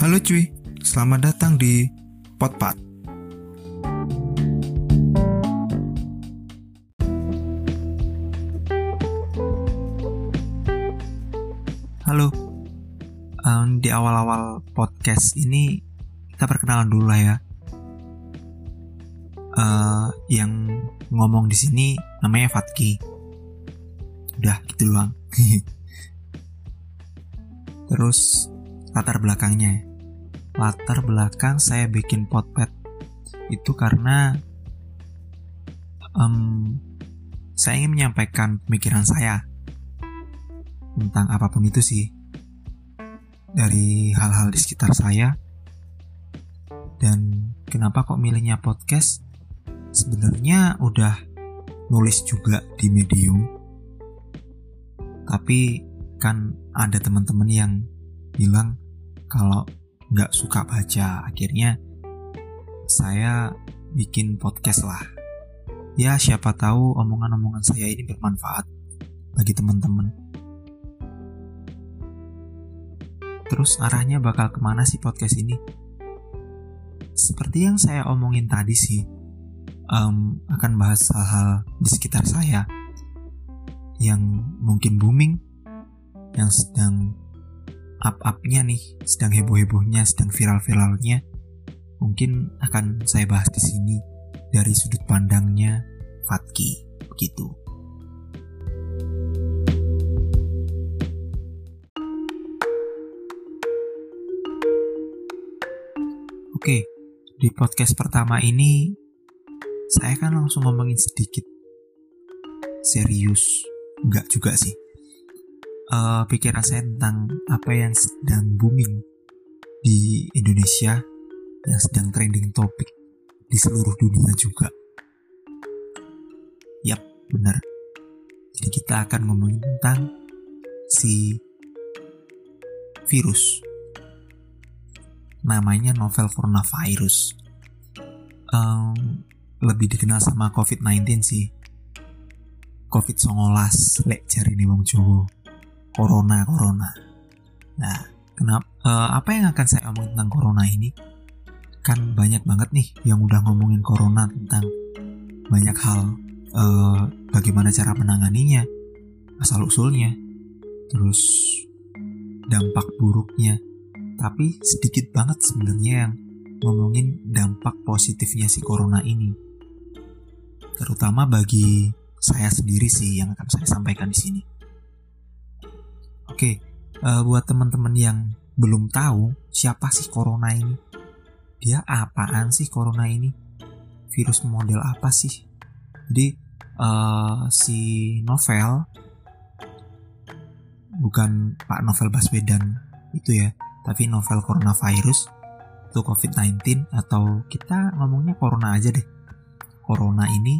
Halo cuy, selamat datang di Potpat. Halo, um, di awal-awal podcast ini kita perkenalan dulu lah ya. Uh, yang ngomong di sini namanya Fatki. Udah gitu doang. Terus latar belakangnya. Latar belakang saya bikin potpet. Itu karena um, saya ingin menyampaikan pemikiran saya tentang apa pun itu sih. Dari hal-hal di sekitar saya. Dan kenapa kok milihnya podcast? Sebenarnya udah nulis juga di medium. Tapi kan ada teman-teman yang bilang kalau nggak suka baca. Akhirnya saya bikin podcast lah. Ya siapa tahu omongan-omongan saya ini bermanfaat bagi teman-teman. Terus arahnya bakal ke mana sih podcast ini? Seperti yang saya omongin tadi sih um, akan bahas hal-hal di sekitar saya yang mungkin booming yang sedang up-upnya nih, sedang heboh-hebohnya, sedang viral-viralnya, mungkin akan saya bahas di sini dari sudut pandangnya Fatki, begitu. Oke, di podcast pertama ini saya kan langsung ngomongin sedikit serius, enggak juga sih uh, pikiran saya tentang apa yang sedang booming di Indonesia yang sedang trending topik di seluruh dunia juga. Yap, benar. Jadi kita akan ngomongin tentang si virus. Namanya novel coronavirus. Um, lebih dikenal sama COVID-19 sih. COVID-19 lek cari nih wong Jowo corona corona. Nah, kenapa? Uh, apa yang akan saya omongin tentang corona ini? Kan banyak banget nih yang udah ngomongin corona tentang banyak hal. Uh, bagaimana cara menanganinya, asal usulnya, terus dampak buruknya. Tapi sedikit banget sebenarnya yang ngomongin dampak positifnya si corona ini. Terutama bagi saya sendiri sih yang akan saya sampaikan di sini. Oke, uh, buat teman-teman yang belum tahu siapa sih corona ini, dia apaan sih corona ini? Virus model apa sih? Jadi uh, si novel bukan Pak Novel Baswedan itu ya, tapi novel coronavirus itu COVID-19 atau kita ngomongnya corona aja deh. Corona ini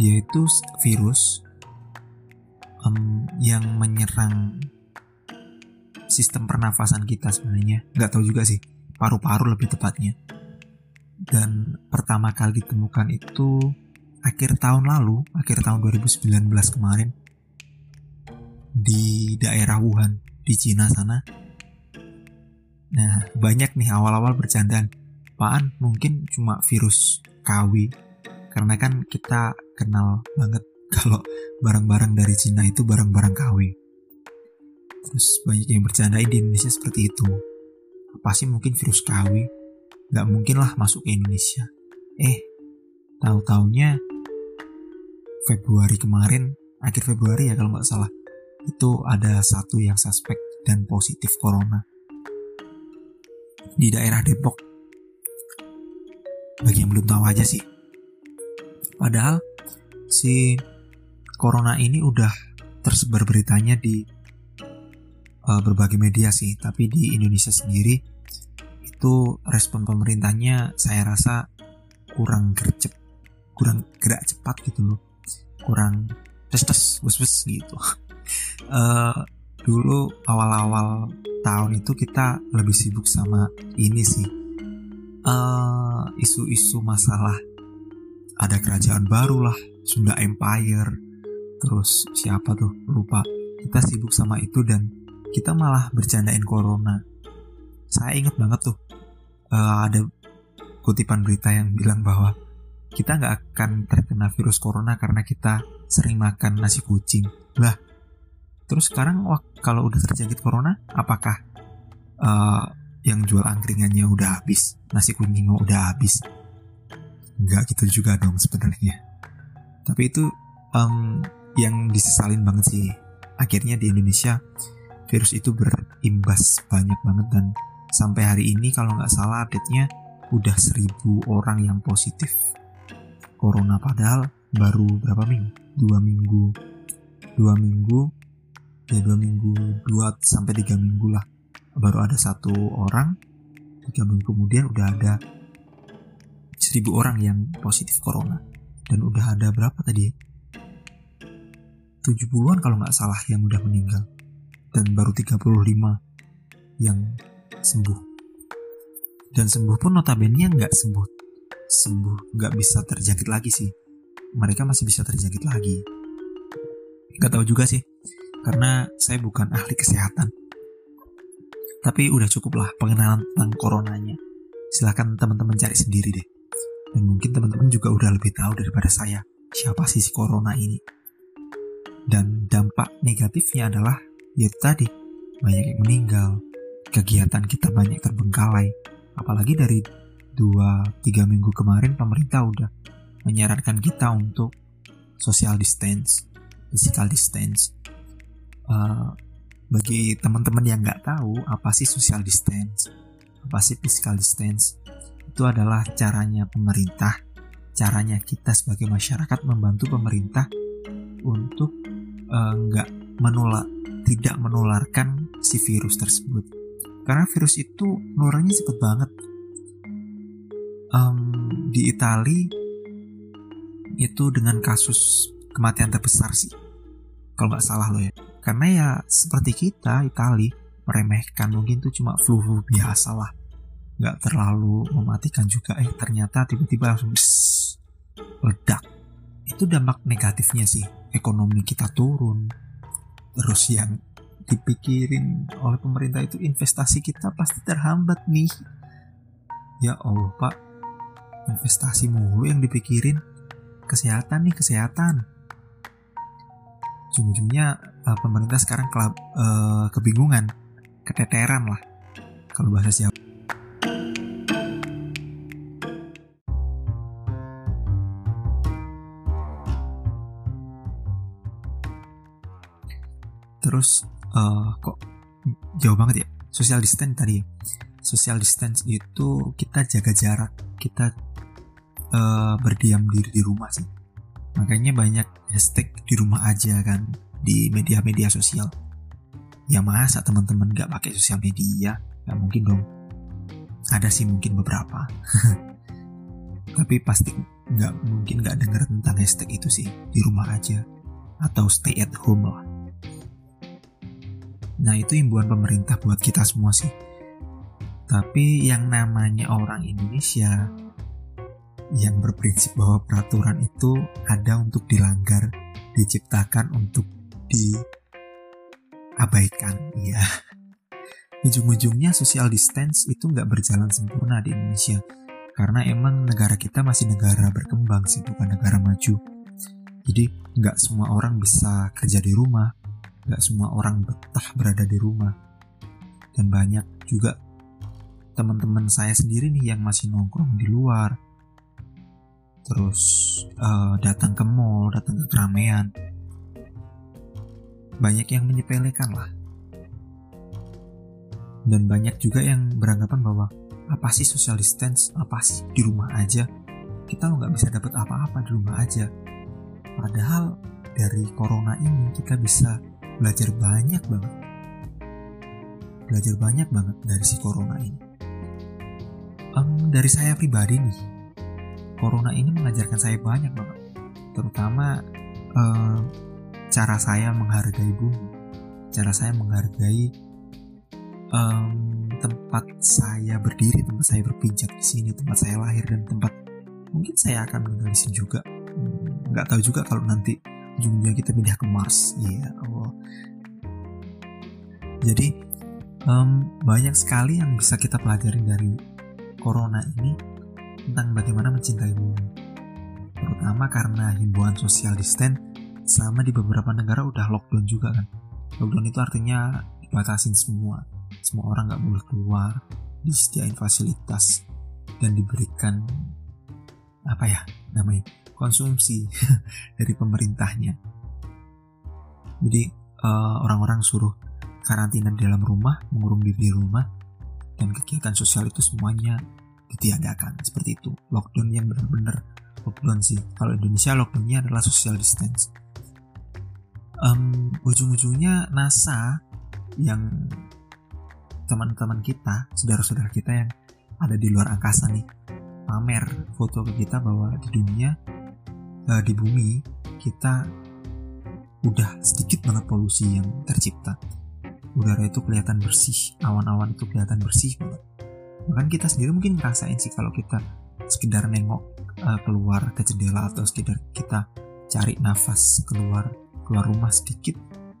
yaitu virus um, yang menyerang sistem pernafasan kita sebenarnya. Nggak tahu juga sih paru-paru lebih tepatnya. Dan pertama kali ditemukan itu akhir tahun lalu akhir tahun 2019 kemarin di daerah Wuhan di Cina sana. Nah banyak nih awal-awal bercandaan. Apaan mungkin cuma virus KW karena kan kita kenal banget kalau barang-barang dari Cina itu barang-barang KW. Terus banyak yang bercanda di Indonesia seperti itu. Apa sih mungkin virus KW? Gak mungkin lah masuk ke Indonesia. Eh, tahu-taunya Februari kemarin, akhir Februari ya kalau nggak salah, itu ada satu yang suspek dan positif corona di daerah Depok. Bagi yang belum tahu aja sih. Padahal si corona ini udah tersebar beritanya di uh, berbagai media sih, tapi di Indonesia sendiri itu respon pemerintahnya saya rasa kurang gercep, kurang gerak cepat gitu loh, kurang tes tes bus bus gitu. uh, dulu awal-awal tahun itu kita lebih sibuk sama ini sih. Eh, isu-isu uh, masalah ada kerajaan baru lah Sunda Empire terus siapa tuh lupa kita sibuk sama itu dan kita malah bercandain corona saya ingat banget tuh uh, ada kutipan berita yang bilang bahwa kita nggak akan terkena virus corona karena kita sering makan nasi kucing. Lah, terus sekarang wah, kalau udah terjangkit corona, apakah uh, yang jual angkringannya udah habis, nasi kucingnya udah habis? Nggak gitu juga dong sebenarnya. Tapi itu um, yang disesalin banget sih. Akhirnya di Indonesia virus itu berimbas banyak banget dan sampai hari ini kalau nggak salah update-nya udah seribu orang yang positif corona padahal baru berapa minggu? Dua minggu. Dua minggu ya dua minggu dua sampai tiga minggu lah. Baru ada satu orang tiga minggu kemudian udah ada seribu orang yang positif corona. Dan udah ada berapa tadi 70-an kalau nggak salah yang udah meninggal. Dan baru 35 yang sembuh. Dan sembuh pun notabene nggak sembuh. Sembuh nggak bisa terjangkit lagi sih. Mereka masih bisa terjangkit lagi. Nggak tahu juga sih karena saya bukan ahli kesehatan. Tapi udah cukup lah pengenalan tentang coronanya. Silahkan teman-teman cari sendiri deh. Dan mungkin teman-teman juga udah lebih tahu daripada saya siapa sih si corona ini dan dampak negatifnya adalah ya tadi banyak yang meninggal. Kegiatan kita banyak terbengkalai. Apalagi dari dua tiga minggu kemarin pemerintah udah menyarankan kita untuk social distance, physical distance. Uh, bagi teman-teman yang nggak tahu apa sih social distance, apa sih physical distance, itu adalah caranya pemerintah, caranya kita sebagai masyarakat membantu pemerintah untuk uh, nggak menular, tidak menularkan si virus tersebut. Karena virus itu nuranya cepet banget, um, di Itali itu dengan kasus kematian terbesar sih kalau nggak salah lo ya. Karena ya seperti kita Itali meremehkan mungkin itu cuma flu flu biasa lah. Nggak terlalu mematikan juga eh ternyata tiba-tiba langsung ledak itu dampak negatifnya sih. Ekonomi kita turun. Terus yang dipikirin oleh pemerintah itu investasi kita pasti terhambat nih. Ya Allah pak. Investasi mulu yang dipikirin. Kesehatan nih kesehatan. Ujung-ujungnya uh, pemerintah sekarang kelab, uh, kebingungan. Keteteran lah. Kalau bahasa siapa terus uh, kok jauh banget ya? Social distance tadi. Social distance itu kita jaga jarak kita uh, berdiam diri di rumah sih. Makanya banyak hashtag di rumah aja kan di media-media sosial. Ya masa teman-teman gak pakai sosial media? Nggak mungkin dong. Ada sih mungkin beberapa. Tapi pasti nggak mungkin nggak dengar tentang hashtag itu sih di rumah aja. Atau stay at home lah nah itu imbuan pemerintah buat kita semua sih tapi yang namanya orang Indonesia yang berprinsip bahwa peraturan itu ada untuk dilanggar, diciptakan untuk diabaikan. Ya, ujung-ujungnya social distance itu nggak berjalan sempurna di Indonesia karena emang negara kita masih negara berkembang sih, bukan negara maju. Jadi nggak semua orang bisa kerja di rumah, nggak semua orang betah berada di rumah, dan banyak juga teman-teman saya sendiri nih yang masih nongkrong di luar, terus uh, datang ke mall, datang ke keramaian. Banyak yang menyepelekan lah. Dan banyak juga yang beranggapan bahwa apa sih social distance, apa sih di rumah aja. Kita nggak bisa dapat apa-apa di rumah aja. Padahal dari corona ini kita bisa belajar banyak banget. Belajar banyak banget dari si corona ini. Um, dari saya pribadi nih, corona ini mengajarkan saya banyak banget terutama uh, cara saya menghargai bumi cara saya menghargai um, tempat saya berdiri tempat saya berpijak di sini tempat saya lahir dan tempat mungkin saya akan meninggal di sini juga hmm, nggak tahu juga kalau nanti ujungnya kita pindah ke Mars ya yeah, Allah jadi um, banyak sekali yang bisa kita pelajari dari corona ini tentang bagaimana mencintai bumi. Terutama karena himbauan social distance sama di beberapa negara udah lockdown juga kan. Lockdown itu artinya dibatasin semua. Semua orang nggak boleh keluar, disediain fasilitas dan diberikan apa ya namanya konsumsi dari pemerintahnya. Jadi uh, orang-orang suruh karantina di dalam rumah, mengurung diri di rumah, dan kegiatan sosial itu semuanya ditiadakan seperti itu. Lockdown yang benar-benar lockdown sih. Kalau Indonesia lockdownnya adalah social distance. Um, ujung-ujungnya NASA yang teman-teman kita, saudara-saudara kita yang ada di luar angkasa nih, pamer foto ke kita bahwa di dunia, uh, di bumi kita udah sedikit banget polusi yang tercipta. Udara itu kelihatan bersih awan-awan itu kelihatan bersih banget. Bahkan kita sendiri mungkin ngerasain sih kalau kita sekedar nengok uh, keluar ke jendela atau sekedar kita cari nafas keluar keluar rumah sedikit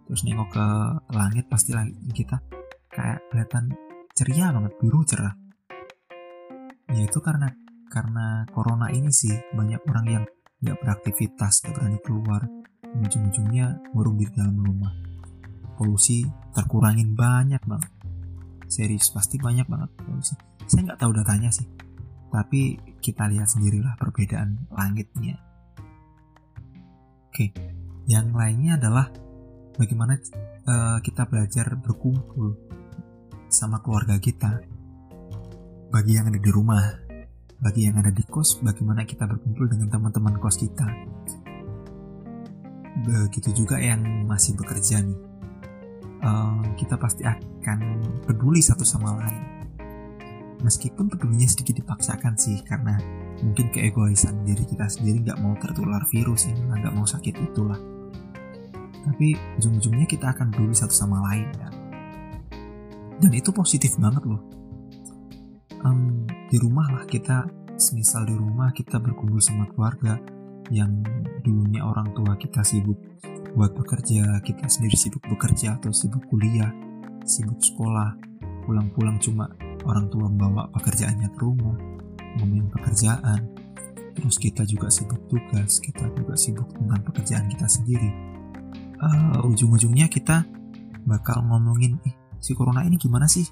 terus nengok ke langit pasti langit kita kayak kelihatan ceria banget biru cerah. Ya itu karena karena corona ini sih banyak orang yang nggak beraktivitas gak berani keluar. Ujung-ujungnya ngurung di dalam rumah. Polusi terkurangin banyak banget. Serius pasti banyak banget polusi. Saya nggak tahu datanya sih. Tapi kita lihat sendirilah perbedaan langitnya. Oke yang lainnya adalah bagaimana uh, kita belajar berkumpul sama keluarga kita. Bagi yang ada di rumah bagi yang ada di kos bagaimana kita berkumpul dengan teman-teman kos kita? Begitu juga yang masih bekerja nih. Uh, kita pasti akan peduli satu sama lain. Meskipun pedulinya sedikit dipaksakan sih karena mungkin keegoisan diri kita sendiri nggak mau tertular virus ini nggak mau sakit itulah. Tapi ujung-ujungnya kita akan peduli satu sama lain ya. Dan itu positif banget loh. Um, di rumah lah kita semisal di rumah kita berkumpul sama keluarga yang dulunya orang tua kita sibuk buat bekerja, kita sendiri sibuk bekerja atau sibuk kuliah, sibuk sekolah, pulang-pulang cuma orang tua membawa pekerjaannya ke rumah, ngomongin pekerjaan, terus kita juga sibuk tugas, kita juga sibuk tentang pekerjaan kita sendiri. Uh, ujung-ujungnya kita bakal ngomongin, eh si corona ini gimana sih?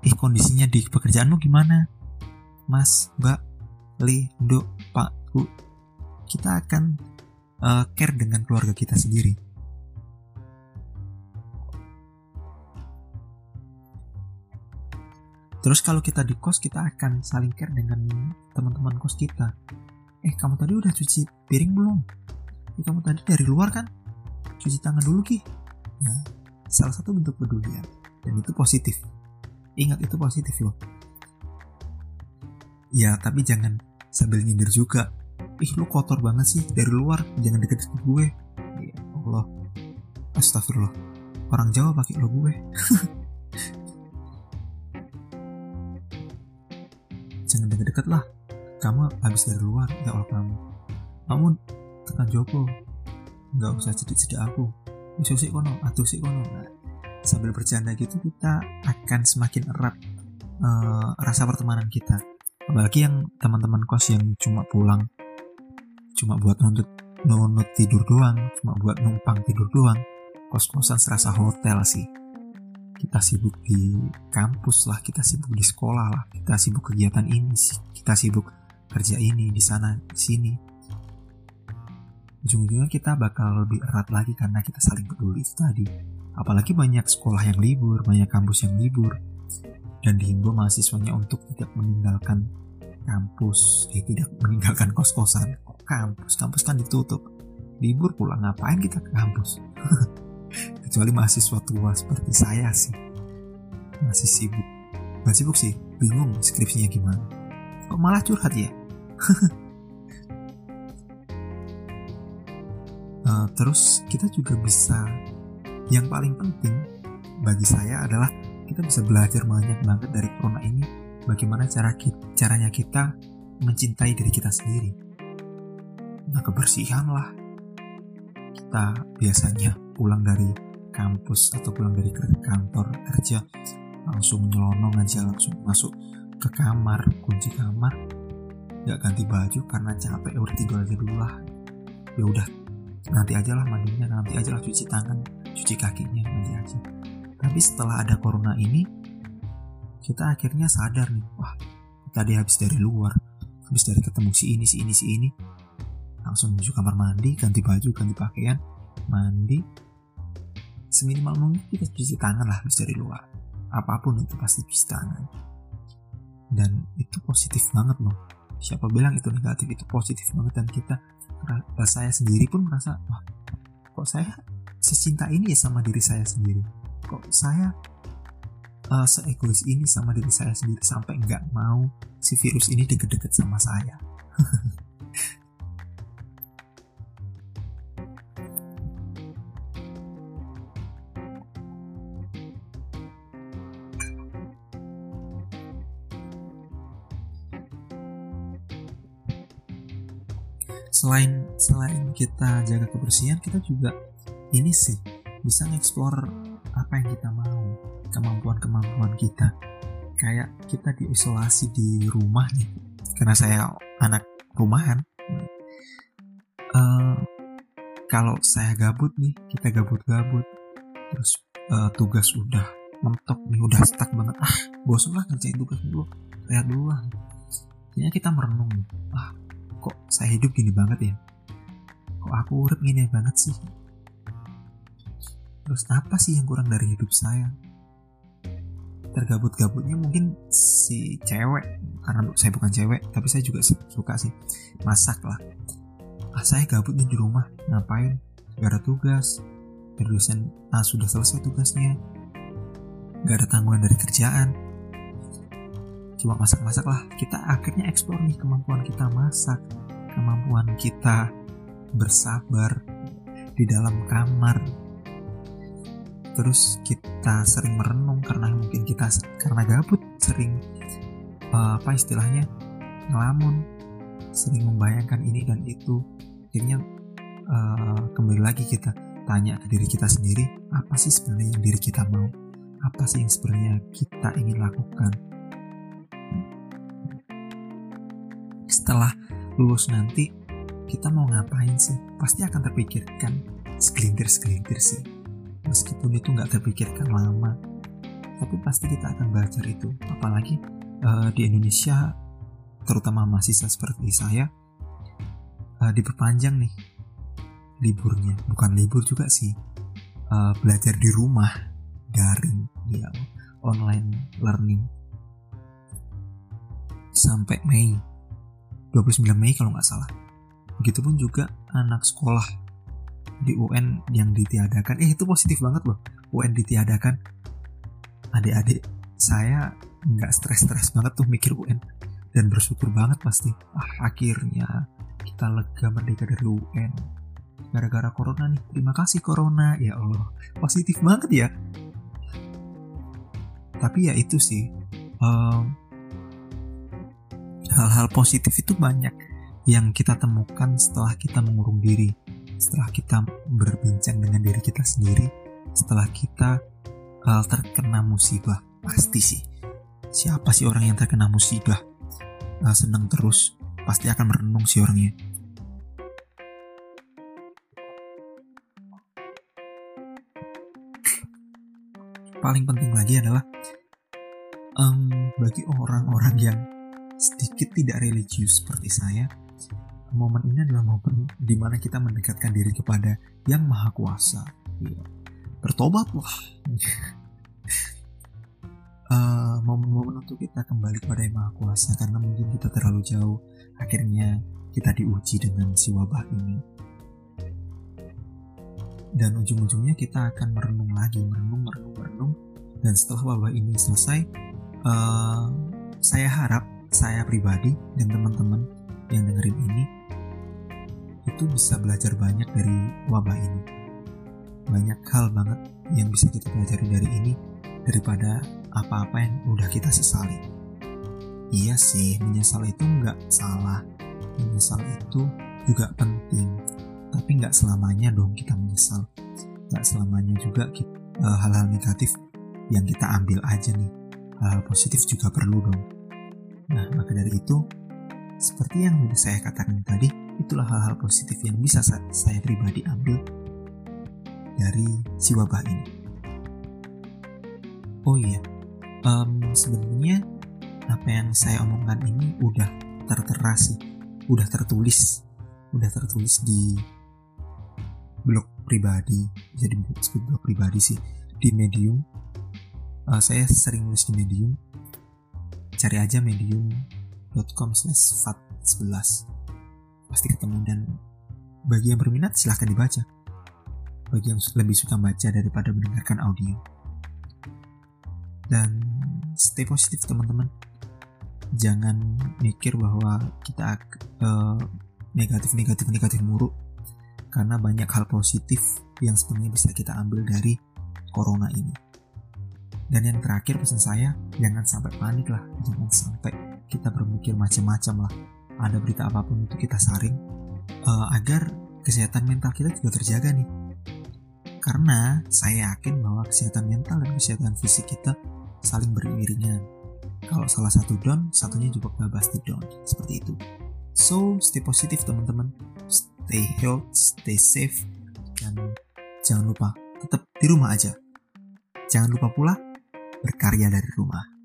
Eh kondisinya di pekerjaanmu gimana? Mas, Mbak, Li, Dok, Pak, Bu, kita akan uh, care dengan keluarga kita sendiri. Terus kalau kita di kos kita akan saling care dengan teman-teman kos kita. Eh kamu tadi udah cuci piring belum? Eh, kamu tadi dari luar kan? Cuci tangan dulu ki. Nah, salah satu bentuk pedulian dan itu positif. Ingat itu positif loh. Ya tapi jangan sambil nyindir juga. Ih lu kotor banget sih dari luar jangan deket deket gue. Ya Allah. Astagfirullah. Orang Jawa pakai lo gue. Jangan deket-deket lah. Kamu habis dari luar ya Allah kamu. Kamu tekan Joko nggak usah cedik-cedik aku. Bisa sih kono atau sih kono. Nah, sambil bercanda gitu kita akan semakin erat uh, rasa pertemanan kita apalagi yang teman-teman kos yang cuma pulang cuma buat nuntut nunut tidur doang, cuma buat numpang tidur doang. Kos-kosan serasa hotel sih. Kita sibuk di kampus lah, kita sibuk di sekolah lah, kita sibuk kegiatan ini sih, kita sibuk kerja ini di sana di sini. Ujung-ujungnya kita bakal lebih erat lagi karena kita saling peduli tadi. Apalagi banyak sekolah yang libur, banyak kampus yang libur, dan dihimbau mahasiswanya untuk tidak meninggalkan kampus, eh, tidak meninggalkan kos-kosan. Kampus? Kampus kan ditutup. Libur pulang ngapain kita ke kampus? Kecuali mahasiswa tua seperti saya sih. Masih sibuk. Gak sibuk sih bingung skripsinya gimana. Kok malah curhat ya? Uh, terus kita juga bisa yang paling penting bagi saya adalah kita bisa belajar banyak banget dari corona ini. Bagaimana cara kita, caranya kita mencintai diri kita sendiri. Nah kebersihan lah kita biasanya pulang dari kampus atau pulang dari kantor kerja langsung nyelonong aja langsung masuk ke kamar kunci kamar. Nggak ganti baju karena capek udah tidur aja dulu lah. Ya udah nanti aja lah mandinya nanti aja lah cuci tangan cuci kakinya nanti aja tapi setelah ada corona ini kita akhirnya sadar nih wah tadi habis dari luar habis dari ketemu si ini si ini si ini. Langsung menuju kamar mandi ganti baju ganti pakaian mandi. Seminimal mungkin kita cuci tangan lah habis dari luar. Apa pun itu pasti cuci tangan. Dan itu positif banget loh. Siapa bilang itu negatif itu positif banget dan kita saya sendiri pun merasa wah kok saya secinta ini ya sama diri saya sendiri kok saya uh, seegois ini sama diri saya sendiri sampai nggak mau si virus ini deket-deket sama saya? Selain selain kita jaga kebersihan kita juga ini sih bisa ngeksplor apa yang kita mau kemampuan-kemampuan kita. Kayak kita diisolasi di rumah nih karena saya anak rumahan. Uh, kalau saya gabut nih kita gabut-gabut terus uh, tugas udah mentok nih udah stuck banget. Ah bosan lah ngerjain tugas dulu lihat dulu lah kayaknya kita merenung ah kok saya hidup gini banget ya? Kok aku urip gini banget sih terus apa sih yang kurang dari hidup saya? Tergabut-gabutnya mungkin si cewek karena saya bukan cewek tapi saya juga suka sih masak lah. Ah saya gabut nih di rumah ngapain? Gak ada tugas. Dari ah sudah selesai tugasnya. Gak ada tanggungan dari kerjaan. Cuma masak-masak lah. Kita akhirnya eksplor nih kemampuan kita masak kemampuan kita bersabar di dalam kamar terus kita sering merenung karena mungkin kita karena gabut sering uh, apa istilahnya ngelamun sering membayangkan ini dan itu. Akhirnya uh, kembali lagi kita tanya ke diri kita sendiri apa sih sebenarnya yang diri kita mau? Apa sih yang sebenarnya kita ingin lakukan? Setelah lulus nanti kita mau ngapain sih? Pasti akan terpikirkan segelintir-segelintir sih meskipun itu nggak terpikirkan lama tapi pasti kita akan belajar itu. Apalagi uh, di Indonesia terutama mahasiswa seperti saya uh, diperpanjang nih liburnya. Bukan libur juga sih uh, belajar di rumah daring ya online learning. Sampai Mei 29 Mei kalau nggak salah. Begitupun juga anak sekolah di UN yang ditiadakan. Eh itu positif banget loh. UN ditiadakan. Adik-adik saya nggak stres-stres banget tuh mikir UN dan bersyukur banget pasti. Ah akhirnya kita lega merdeka dari UN. Gara-gara corona nih. Terima kasih corona. Ya Allah, positif banget ya. Tapi ya itu sih. Um, hal-hal positif itu banyak yang kita temukan setelah kita mengurung diri, setelah kita berbincang dengan diri kita sendiri, setelah kita uh, terkena musibah. Pasti sih, siapa sih orang yang terkena musibah uh, senang terus, pasti akan merenung si orangnya. Paling penting lagi adalah um, bagi orang-orang yang sedikit tidak religius seperti saya, momen ini adalah momen di mana kita mendekatkan diri kepada Yang Maha Kuasa. Ya. Bertobatlah. uh, momen-momen untuk kita kembali kepada Yang Maha Kuasa karena mungkin kita terlalu jauh. Akhirnya kita diuji dengan si wabah ini. Dan ujung-ujungnya kita akan merenung lagi, merenung, merenung, merenung. Dan setelah wabah ini selesai, uh, saya harap saya pribadi dan teman-teman yang dengerin ini itu bisa belajar banyak dari wabah ini. Banyak hal banget yang bisa kita pelajari dari ini daripada apa-apa yang udah kita sesali. Iya sih, menyesal itu nggak salah. Menyesal itu juga penting. Tapi nggak selamanya dong kita menyesal. Nggak selamanya juga hal-hal negatif yang kita ambil aja nih. Hal-hal positif juga perlu dong. Nah, maka dari itu, seperti yang sudah saya katakan tadi, itulah hal-hal positif yang bisa saya pribadi ambil dari si wabah ini. Oh iya, um, sebenarnya apa yang saya omongkan ini udah tertera sih, udah tertulis, udah tertulis di blog pribadi, jadi disebut blog pribadi sih di Medium. Uh, saya sering nulis di Medium. Cari aja medium.com slash fat 11 pasti ketemu dan bagi yang berminat silahkan dibaca. Bagi yang lebih suka baca daripada mendengarkan audio. Dan stay positif teman-teman. Jangan mikir bahwa kita uh, negatif negatif negatif muruk karena banyak hal positif yang sebenarnya bisa kita ambil dari corona ini. Dan yang terakhir pesan saya jangan sampai panik lah. Jangan sampai kita berpikir macam-macam lah ada berita apa pun itu kita saring uh, agar kesehatan mental kita juga terjaga nih. Karena saya yakin bahwa kesehatan mental dan kesehatan fisik kita saling beriringan. Kalau salah satu down, satunya juga pasti down. Seperti itu. So, stay positif teman-teman. Stay healthy, stay safe. Dan jangan lupa tetap di rumah aja. Jangan lupa pula berkarya dari rumah.